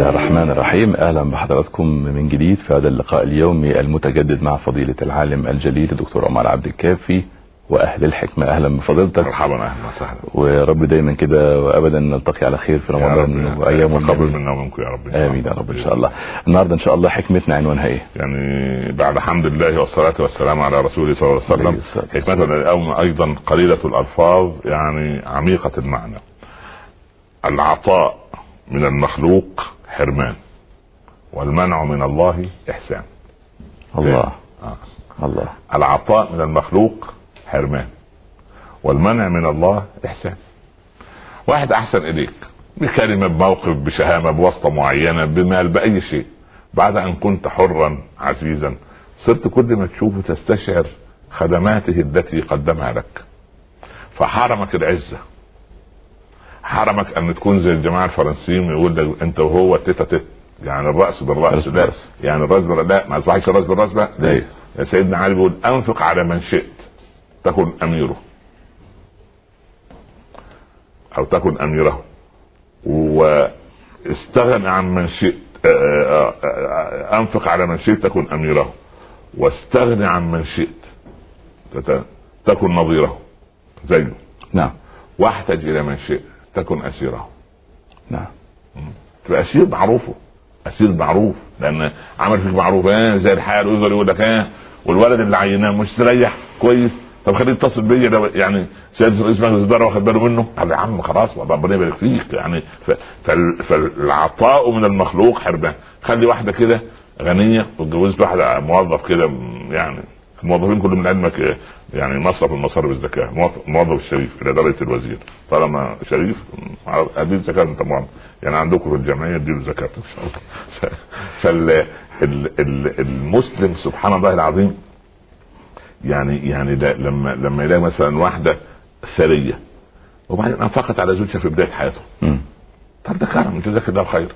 الله الرحمن الرحيم. أهلا بحضراتكم من جديد في هذا اللقاء اليومي المتجدد مع فضيلة العالم الجليل الدكتور عمر عبد الكافي وأهل الحكمة. أهلا بفضيلتك. مرحبا أهلا وسهلا. ويا رب دايما كده وابدا نلتقي على خير في رمضان وايام قبل منا ومنكم يا رب آمين يا رب إن شاء الله. النهارده إن شاء الله حكمتنا عنوانها إيه؟ يعني بعد حمد الله والصلاة والسلام على رسوله صلى الله عليه وسلم حكمتنا اليوم أيضا قليلة الألفاظ يعني عميقة المعنى. العطاء من المخلوق حرمان. والمنع من الله إحسان. الله. آه. الله. العطاء من المخلوق حرمان. والمنع من الله إحسان. واحد أحسن إليك. بكلمة بموقف بشهامة بواسطة معينة بمال بأي شيء. بعد أن كنت حرا عزيزا صرت كل ما تشوفه تستشعر خدماته التي قدمها لك. فحرمك العزة. حرمك أن تكون زي الجماعة الفرنسيين يقول لك أنت وهو تيتا تيت يعني الرأس بالرأس. لا. يعني الرأس بالرأس. لا ما اصبحش الرأس بالرأس بقى. لا. يا سيدنا علي بيقول أنفق على من شئت تكن أميره. أو تكن أميره. واستغن عن من شئت أنفق على من شئت تكن أميره. واستغني عن من شئت تكن نظيره. زيه. نعم. واحتج إلى من شئت. تكن أسيرة. نعم. تبقى أسير معروفة. أسير معروف. لأن عمل فيك معروف. آه زي الحال ويفضل يقول لك آه والولد اللي عيناه مش تريح. كويس. طب خليه يتصل بيا. لو يعني سيادة رئيس مجلس الإدارة واخد باله منه. قال يا عم خلاص ربنا يبارك فيك. يعني فالعطاء من المخلوق حرمان خلي واحدة كده غنية واتجوزت واحدة موظف كده يعني الموظفين كلهم من علمك يعني مصرف المصارف الزكاه موظف الشريف إلى درجة الوزير. طالما شريف أديله زكاة أنت موظف. يعني عندكم في الجمعية أديله زكاة إن شاء الله. فالمسلم سبحان الله العظيم يعني يعني ده لما لما يلاقي مثلا واحدة ثريه وبعدين انفقت على زوجها في بداية حياته. طب ده كرم جزاك الله خير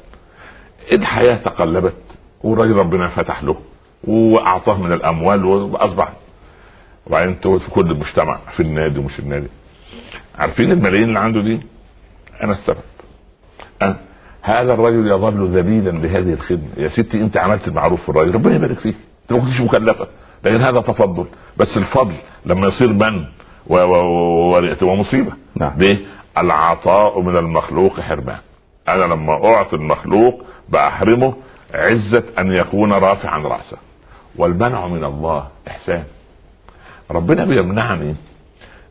الحياة تقلبت والراجل ربنا فتح له وأعطاه من الأموال وأصبح وبعدين في كل المجتمع في النادي ومش النادي. عارفين الملايين اللي عنده دي؟ أنا السبب. أه؟ هذا الرجل يظل ذليلا لهذه الخدمة. يا ستي أنت عملت المعروف في الراجل ربنا يبارك فيك. أنت ما كنتش مكلفة. لكن هذا تفضل. بس الفضل لما يصير من؟ و... و... و... ومصيبة. نعم. ليه؟ العطاء من المخلوق حرمان. أنا لما أعطي المخلوق بأحرمه عزة أن يكون رافعا رأسه. والمنع من الله إحسان. ربنا بيمنعني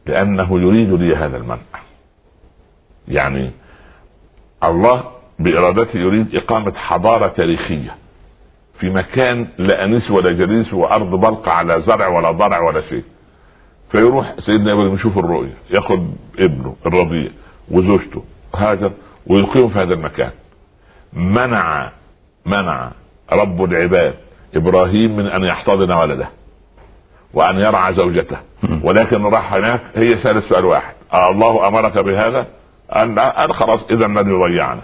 لأنه يريد لي هذا المنع. يعني الله بإرادته يريد إقامة حضارة تاريخية في مكان لا أنيس ولا جليس وأرض بلقى على زرع ولا ضرع ولا شيء. فيروح سيدنا إبراهيم يشوف الرؤية ياخذ ابنه الرضيع وزوجته هاجر ويقيم في هذا المكان. منع منع رب العباد إبراهيم من أن يحتضن ولده. وأن يرعى زوجته. ولكن راح هناك هي سألت سؤال واحد. آه الله أمرك بهذا؟ قال قال خلاص إذا لن يضيعنا.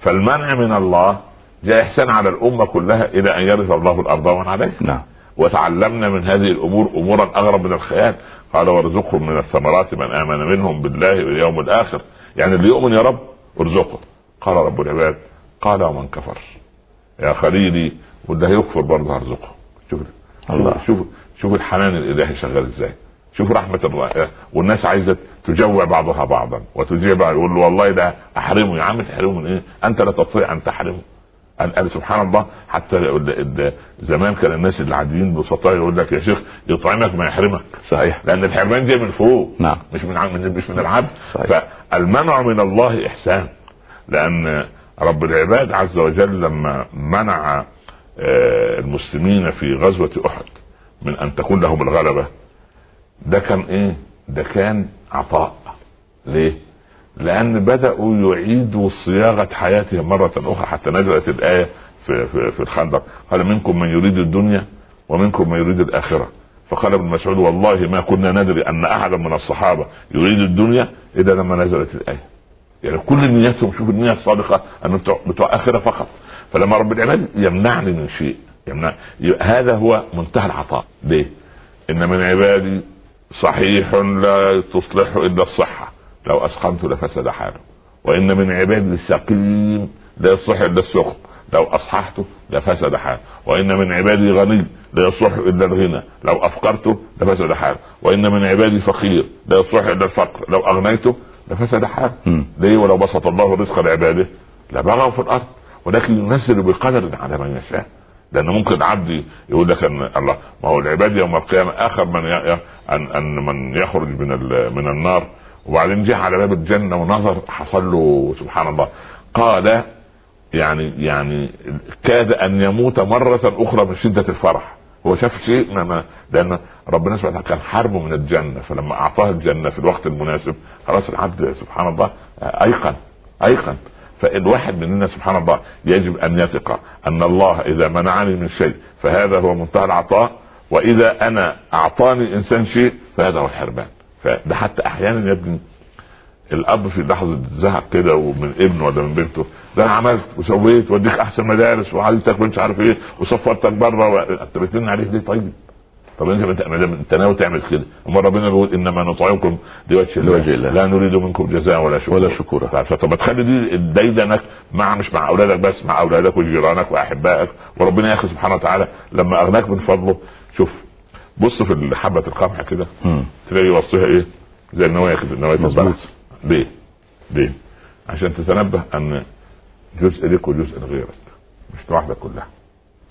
فالمنع من الله جاء إحسان على الأمة كلها إلى أن يرث الله الأرض ومن عليها. نعم. وتعلمنا من هذه الأمور أمورا أغرب من الخيال. قال وارزقهم من الثمرات من آمن منهم بالله واليوم الآخر. يعني اللي يؤمن يا رب ارزقه. قال رب العباد قال ومن كفر. يا خليلي واللي هيكفر برضه هرزقه. شوف الله. شوف شوف الحنان الإلهي شغال إزاي. شوف رحمة الله. والناس عايزة تجوع بعضها بعضا وتجيع بعض. يقول له والله ده أحرمه. يا عم تحرمه. من إيه؟ أنت لا تستطيع أن تحرمه. قال سبحان الله. حتى زمان كان الناس العاديين بسطاء يقول لك يا شيخ يطعمك ما يحرمك. صحيح. لأن الحرمان جاي من فوق. نعم. مش من مش من العبد. صحيح. فالمنع من الله إحسان. لأن رب العباد عز وجل لما منع المسلمين في غزوة أحد من أن تكون لهم الغلبه ده كان إيه؟ ده كان عطاء. ليه؟ لأن بدأوا يعيدوا صياغة حياتهم مرة أخرى حتى نزلت الآية في في, في الخندق. قال منكم من يريد الدنيا ومنكم من يريد الآخرة. فقال ابن مسعود والله ما كنا ندري أن احدا من الصحابة يريد الدنيا الا لما نزلت الآية. يعني كل نيتهم شوف النية الصادقة أن بتوع, آخرة فقط. فلما رب العباد يمنعني من شيء يمنع. هذا هو منتهى العطاء. ليه؟ إن من عبادي صحيح لا تصلح إلا الصحة. لو أسقمت لفسد حاله. وإن من عبادي سقيم لا يصلح إلا السخن لو اصححته لفسد حال وإن من عبادي غني لا يصلح إلا الغنى. لو افقرته لفسد حال وإن من عبادي فقير لا يصلح إلا الفقر. لو اغنيته لفسد حال ليه؟ ولو بسط الله الرزق لعباده لبغوا في الأرض. ولكن ينزل بقدر على من يشاء. لأن ممكن العبد يقول لك أن الله ما هو العباد يوم القيامة آخر من. أن أن من يخرج من. من النار وبعدين جه على باب الجنة ونظر حصل له سبحان الله قال يعني يعني كاد أن يموت مرة أخرى من شدة الفرح هو شاف شيء ما, ما لأن ربنا سبحانه وتعالى كان حاربه من الجنة فلما أعطاه الجنة في الوقت المناسب خلاص العبد سبحان الله أيقن أيقن فالواحد مننا سبحان الله يجب أن يثق أن الله إذا منعني من شيء فهذا هو منتهى العطاء وإذا أنا أعطاني إنسان شيء فهذا هو الحرمان فده حتى أحيانا يا ابني الأب في لحظة زهق كده ومن ابنه ولا من بنته ده أنا عملت وسويت وأديك أحسن مدارس وعايزك مش عارف إيه وسفرتك بره. انت بتمن عليه ليه طيب؟ طب انت انت ناوي تعمل كده. اما ربنا بيقول إنما نطعمكم لوجه الله, لوجه الله. لا نريد منكم جزاء ولا شكور ولا شكورا. فطب ما تخلي دي ديدنك مع مش مع أولادك بس مع أولادك وجيرانك وأحبائك. وربنا يا أخي سبحانه وتعالى لما أغناك من فضله. شوف بص في حبة القمح كده. تلاقي وصيها إيه؟ زي النوايا كده نوايا مظبوط. ليه؟ ليه؟ عشان تتنبه أن جزء لك وجزء لغيرك مش لوحدك كلها.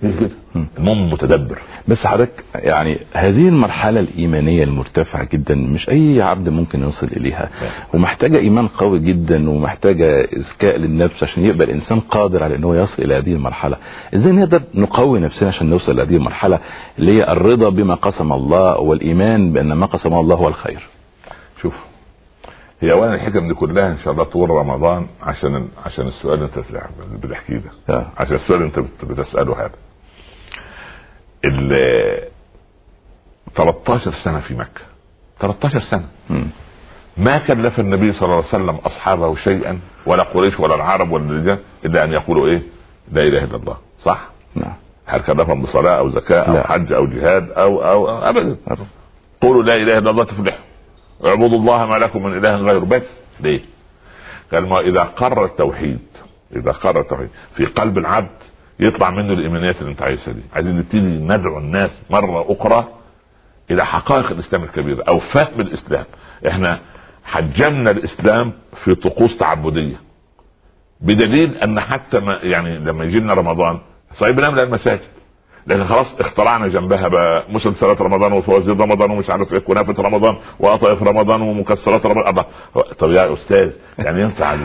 كده المهم متدبر. بس حضرتك يعني هذه المرحلة الإيمانية المرتفعة جدا مش أي عبد ممكن يصل إليها. ومحتاجة إيمان قوي جدا ومحتاجة إذكاء للنفس عشان يبقى الانسان قادر على إن هو يصل إلى هذه المرحلة. إزاي نقدر نقوي نفسنا عشان نوصل لهذه المرحلة اللي هي الرضا بما قسم الله والإيمان بأن ما قسم الله هو الخير؟ شوف هي اولا الحكم دي كلها إن شاء الله طول رمضان عشان عشان السؤال اللي أنت بتحكيه ده. عشان السؤال اللي أنت بتسأله هذا. ال 13 سنة في مكة. 13 سنة. م. ما كلف النبي صلى الله عليه وسلم أصحابه شيئا ولا قريش ولا العرب ولا الرجال إلا أن يقولوا إيه؟ لا إله إلا الله. صح؟ نعم. هل كلفهم بصلاة أو زكاة أو لا. حج أو جهاد أو أو, أو ابدا. قولوا لا إله إلا الله تفلحوا. اعبدوا الله ما لكم من إله غيره بس. ليه؟ قال ما إذا قر التوحيد إذا قر التوحيد في قلب العبد يطلع منه الإيمانيات اللي انت عايزها دي. عايزين نبتدي ندعو الناس مرة أخرى إلى حقائق الإسلام الكبيرة أو فهم الإسلام. إحنا حجمنا الإسلام في طقوس تعبدية. بدليل أن حتى ما يعني لما يجي لنا رمضان صحيح بنعمل المساجد. لكن خلاص اخترعنا جنبها بقى مسلسلات رمضان وفوازير رمضان ومش عارف إيه كنافة رمضان وقطايف رمضان ومكسرات رمضان. الله طب يا أستاذ يعني ينفع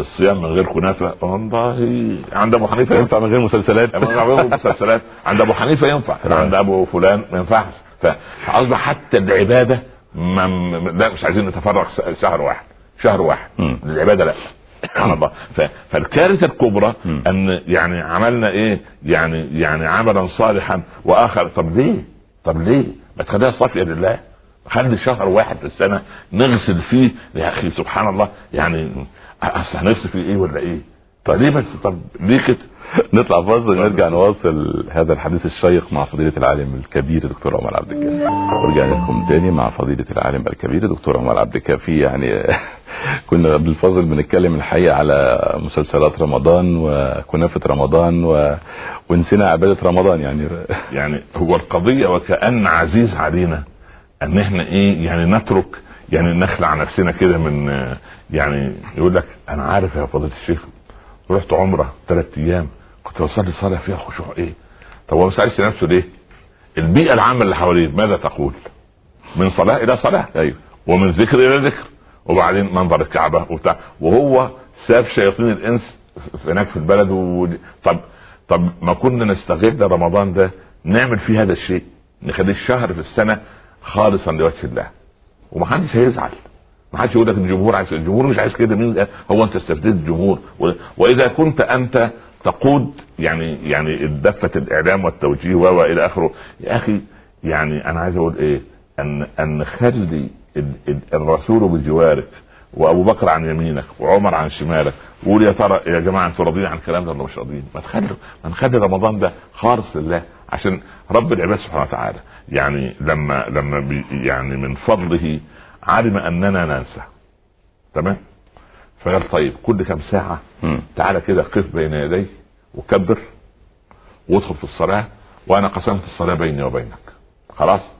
الصيام من غير كنافة؟ والله عند أبو حنيفة ينفع. من غير مسلسلات؟ غير مسلسلات. عند أبو حنيفة ينفع. عند أبو فلان ما ينفعش. فاصبح حتى العبادة ما لا مش عايزين نتفرغ شهر واحد. شهر واحد. العبادة لا. سبحان الله فالكارثة الكبرى إن يعني عملنا إيه؟ يعني يعني عملا صالحا وآخر. طب ليه؟ طب ليه؟ ما تخليها صافية لله. خلي شهر واحد في السنة نغسل فيه. يا أخي سبحان الله. يعني أصل هنغسل فيه إيه ولا إيه؟ طب ليه بس طب ليه كده؟ نطلع فاصل ونرجع نواصل هذا الحديث الشيق مع فضيلة العالم الكبير دكتور عمر عبد الكافي. ورجعنا لكم تاني مع فضيلة العالم الكبير دكتور عمر عبد الكافي. يعني كنا قبل الفاصل بنتكلم الحقيقة على مسلسلات رمضان وكنافة رمضان و... ونسينا عبادة رمضان. يعني يعني هو القضية وكأن عزيز علينا أن إحنا إيه يعني نترك يعني نخلع نفسنا كده من يعني يقول لك أنا عارف يا فضيلة الشيخ رحت عمرة ثلاث أيام. كنت بصلي صلاة فيها خشوع إيه؟ طب هو ما سالش نفسه ليه؟ البيئه العامة اللي حواليه ماذا تقول؟ من صلاة إلى صلاة أيوه. ومن ذكر إلى ذكر. وبعدين منظر الكعبة وبتاع. وهو ساب شياطين الإنس هناك في البلد و... طب طب ما كنا نستغل رمضان ده نعمل فيه هذا الشيء نخليه الشهر في السنة خالصا لوجه الله. ومحدش هيزعل. ما حدش يقول لك الجمهور عايز الجمهور مش عايز كده. مين هو أنت استفدت الجمهور. وإذا كنت أنت تقود يعني يعني دفه الاعلام والتوجيه والى آخره. يا أخي يعني أنا عايز أقول إيه؟ أن أن خلي الرسول بجوارك وأبو بكر عن يمينك وعمر عن شمالك وقول يا ترى يا جماعة أنتوا راضيين عن الكلام ده ولا مش راضيين؟ ما تخلوا ما نخلي رمضان ده خالص لله عشان رب العباد سبحانه وتعالى. يعني لما لما بي يعني من فضله علم أننا ننسى. تمام؟ فقال طيب كل كم ساعة. تعالى كده قف بين يدي وكبر وادخل في الصلاة وأنا قسمت الصلاة بيني وبينك. خلاص؟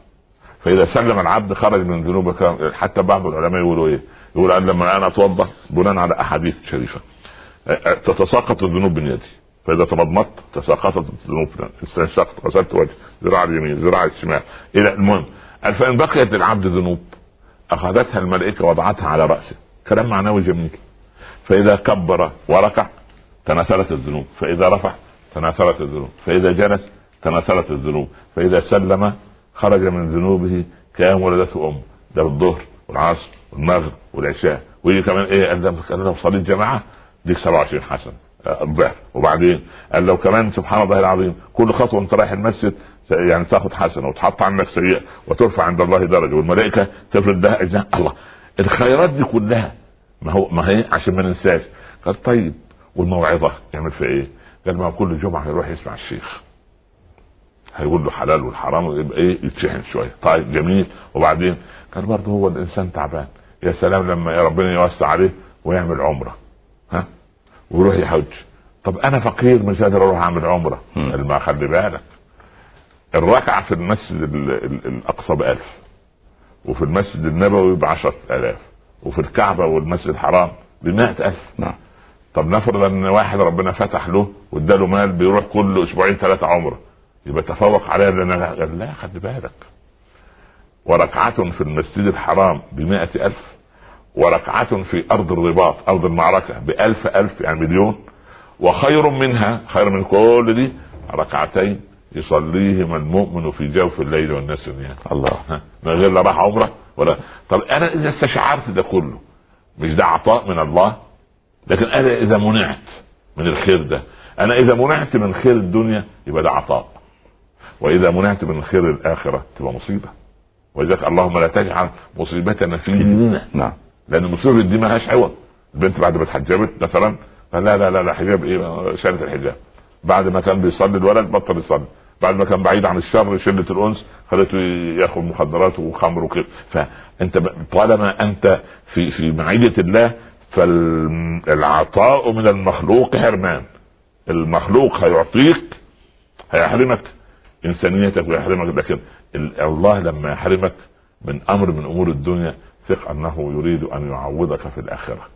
فإذا سلم العبد خرج من ذنوبه حتى بعض العلماء يقولوا إيه؟ يقول أن لما أنا أتوضأ بناء على أحاديث شريفة. أ- أ- تتساقط الذنوب من يدي فإذا تمضمضت تساقطت الذنوب استنشقت غسلت وجهي ذراع اليمين ذراع الشمال. إلى المهم قال فإن بقيت للعبد ذنوب أخذتها الملائكة وضعتها على رأسه. كلام معنوي جميل. فإذا كبر وركع تناثرت الذنوب. فإذا رفع تناثرت الذنوب. فإذا جلس تناثرت الذنوب. فإذا سلم خرج من ذنوبه كام ولدته امه ده الظهر والعصر والمغرب والعشاء. ويجي كمان إيه؟ قال ده- لو صليت جماعة ديك 27 حسن. آه، الضعف وبعدين؟ قال لو كمان سبحان الله العظيم كل خطوة انت رايح المسجد يعني تاخذ حسنة وتحط عنك سيئة وترفع عند الله درجة. والملائكة تفرد لها الله. الخيرات دي كلها ما هو ما هي؟ عشان ما ننساش. قال طيب والموعظة يعمل في إيه؟ قال ما كل جمعة هيروح يسمع الشيخ. هيقول له حلال والحرام ويبقى إيه؟ يتشحن شوية. طيب جميل. وبعدين؟ قال برضه هو الإنسان تعبان. يا سلام لما يا ربنا يوسع عليه ويعمل عمرة. ها؟ ويروح يحج. طب أنا فقير مش قادر أروح أعمل عمرة. قال ما خلي بالك. الركعة في المسجد ال- ال- الأقصى بألف. وفي المسجد النبوي بعشرة آلاف. وفي الكعبة والمسجد الحرام بمائة ألف. نعم. طب نفرض ان واحد ربنا فتح له واداله مال بيروح كل أسبوعين ثلاثة عمرة يبقى تفوق عليها لأن قال لا خلي بالك. وركعة في المسجد الحرام بمائة ألف وركعة في أرض الرباط أرض المعركة بألف ألف يعني مليون وخير منها خير من كل دي ركعتين يصليهما المؤمن في جوف الليل والناس نيام الله. من غير لا راح عمره ولا. طب أنا إذا استشعرت ده كله مش ده عطاء من الله؟ لكن أنا إذا منعت من الخير ده أنا إذا منعت من خير الدنيا يبقى ده عطاء. وإذا منعت من خير الآخرة تبقى مصيبة. ولذلك اللهم لا تجعل مصيبتنا في ديننا نعم. لأن مصيبة دي مالهاش عوض البنت بعد ما اتحجبت مثلا لا لا لا لا حجاب إيه؟ شالت الحجاب. بعد ما كان بيصلي الولد بطل يصلي. بعد ما كان بعيد عن الشر شله الأنس خلته يأخذ مخدرات وخمر وكده. فأنت طالما أنت في في معية الله فالعطاء من المخلوق حرمان. المخلوق هيعطيك هيحرمك. إنسانيتك ويحرمك لكن ال- الله لما يحرمك من أمر من أمور الدنيا ثق أنه يريد أن يعوضك في الآخرة.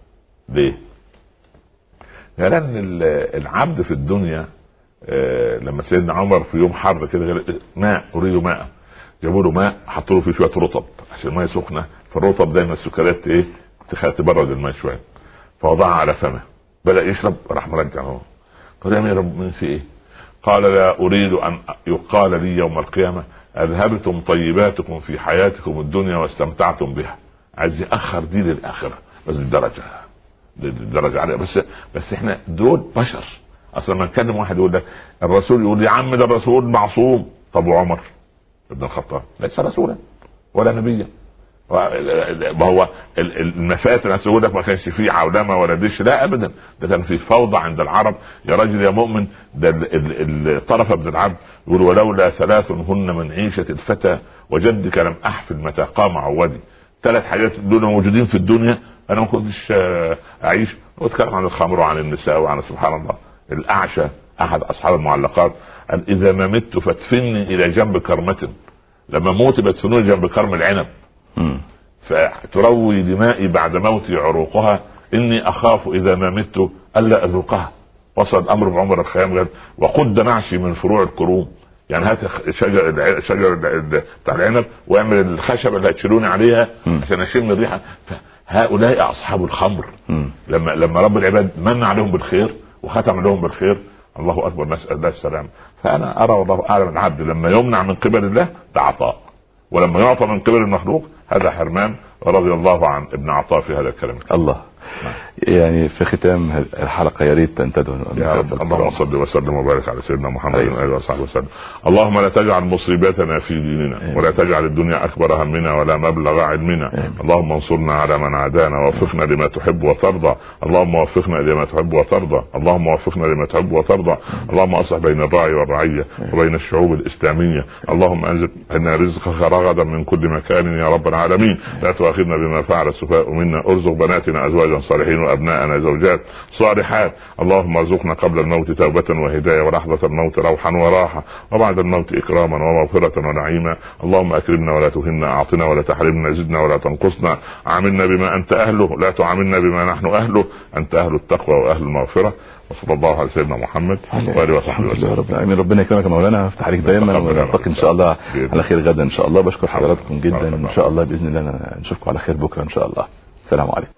ليه؟ لأن ال- العبد في الدنيا آه، لما سيدنا عمر في يوم حر كده ماء أريد ماء. جابوا له ماء حطوا له فيه شوية رطب عشان الماء سخنه فالرطب دايما السكريات إيه؟ تبرد الماء شوية فوضعها على فمه بدأ يشرب راح مرجعه قال يا أمير المؤمنين في إيه؟ قال لا أريد أن يقال لي يوم القيامة أذهبتم طيباتكم في حياتكم الدنيا واستمتعتم بها. عايز يأخر دي للآخرة بس دي درجه دي دي درجه عالية. بس بس إحنا دول بشر. أصلا لما نتكلم واحد يقول لك الرسول يقول يا عم ده الرسول معصوم. طب وعمر ابن الخطاب؟ ليس رسولا ولا نبيا. ما هو ال- ال- المفاتن الناس يقول لك ما كانش فيه عولمه ولا دش لا ابدا. ده كان في فوضى عند العرب. يا راجل يا مؤمن ده ال- ال- ال- طرف بن العبد يقول ولولا ثلاث هن من عيشة الفتى وجدك لم أحفل متى قام عودي ثلاث حاجات دول موجودين في الدنيا أنا ما كنتش آه، أعيش. واتكلم عن الخمر وعن النساء وعن سبحان الله. الأعشى أحد أصحاب المعلقات. قال إذا ما مت فادفني إلى جنب كرمة. لما موت بدفنوني جنب كرم العنب. فتروي دمائي بعد موتي عروقها إني أخاف إذا ما مت ألا أذوقها. وصل الامر بعمر الخيام وقد نعشي من فروع الكروم. يعني هات شجر شجر بتاع العنب واعمل الخشبه اللي هتشيلوني عليها عشان أشم الريحة. فهؤلاء أصحاب الخمر. لما لما رب العباد من عليهم بالخير وختم لهم بالخير الله أكبر نسال الله السلام. فأنا أرى والله أعلم العبد لما يمنع من قبل الله ده عطاء. ولما يعطى من قبل المخلوق هذا حرمان رضي الله عن ابن عطاء في هذا الكلام. الله. يعني في ختام الحلقة يا ريت يا رب. اللهم صل وسلم وبارك على سيدنا محمد وآله وصحبه وسلم. اللهم لا تجعل مصيبتنا في ديننا ولا تجعل الدنيا أكبر همنا ولا مبلغ علمنا. اللهم انصرنا على من عادانا ووفقنا لما تحب وترضى. اللهم وفقنا لما تحب وترضى. اللهم وفقنا لما تحب وترضى. اللهم أصلح بين الراعي والرعية وبين الشعوب الإسلامية. اللهم أنزل لنا رزقك رغدا من كل مكان يا رب العالمين. لا تؤاخذنا بما فعل السفهاء منا. ارزق بناتنا أزواجا صالحين وأبناءنا زوجات صالحات. اللهم ارزقنا قبل الموت توبة وهداية ولحظة الموت روحا وراحة وبعد الموت إكراما ومغفرة ونعيما. اللهم أكرمنا ولا تهنا أعطنا ولا تحرمنا زدنا ولا تنقصنا. عاملنا بما أنت أهله لا تعاملنا بما نحن أهله. أنت أهل التقوى وأهل المغفرة. وصلى الله على سيدنا محمد وآله وصحبه وسلم. رب العالمين. ربنا يكرمك يا مولانا. يفتح عليك دايما. ونلتقي إن شاء الله على خير غدا إن شاء الله. بشكر حضراتكم جدا. إن. شاء الله بإذن الله. نشوفكم على خير بكرة إن شاء الله. السلام عليكم.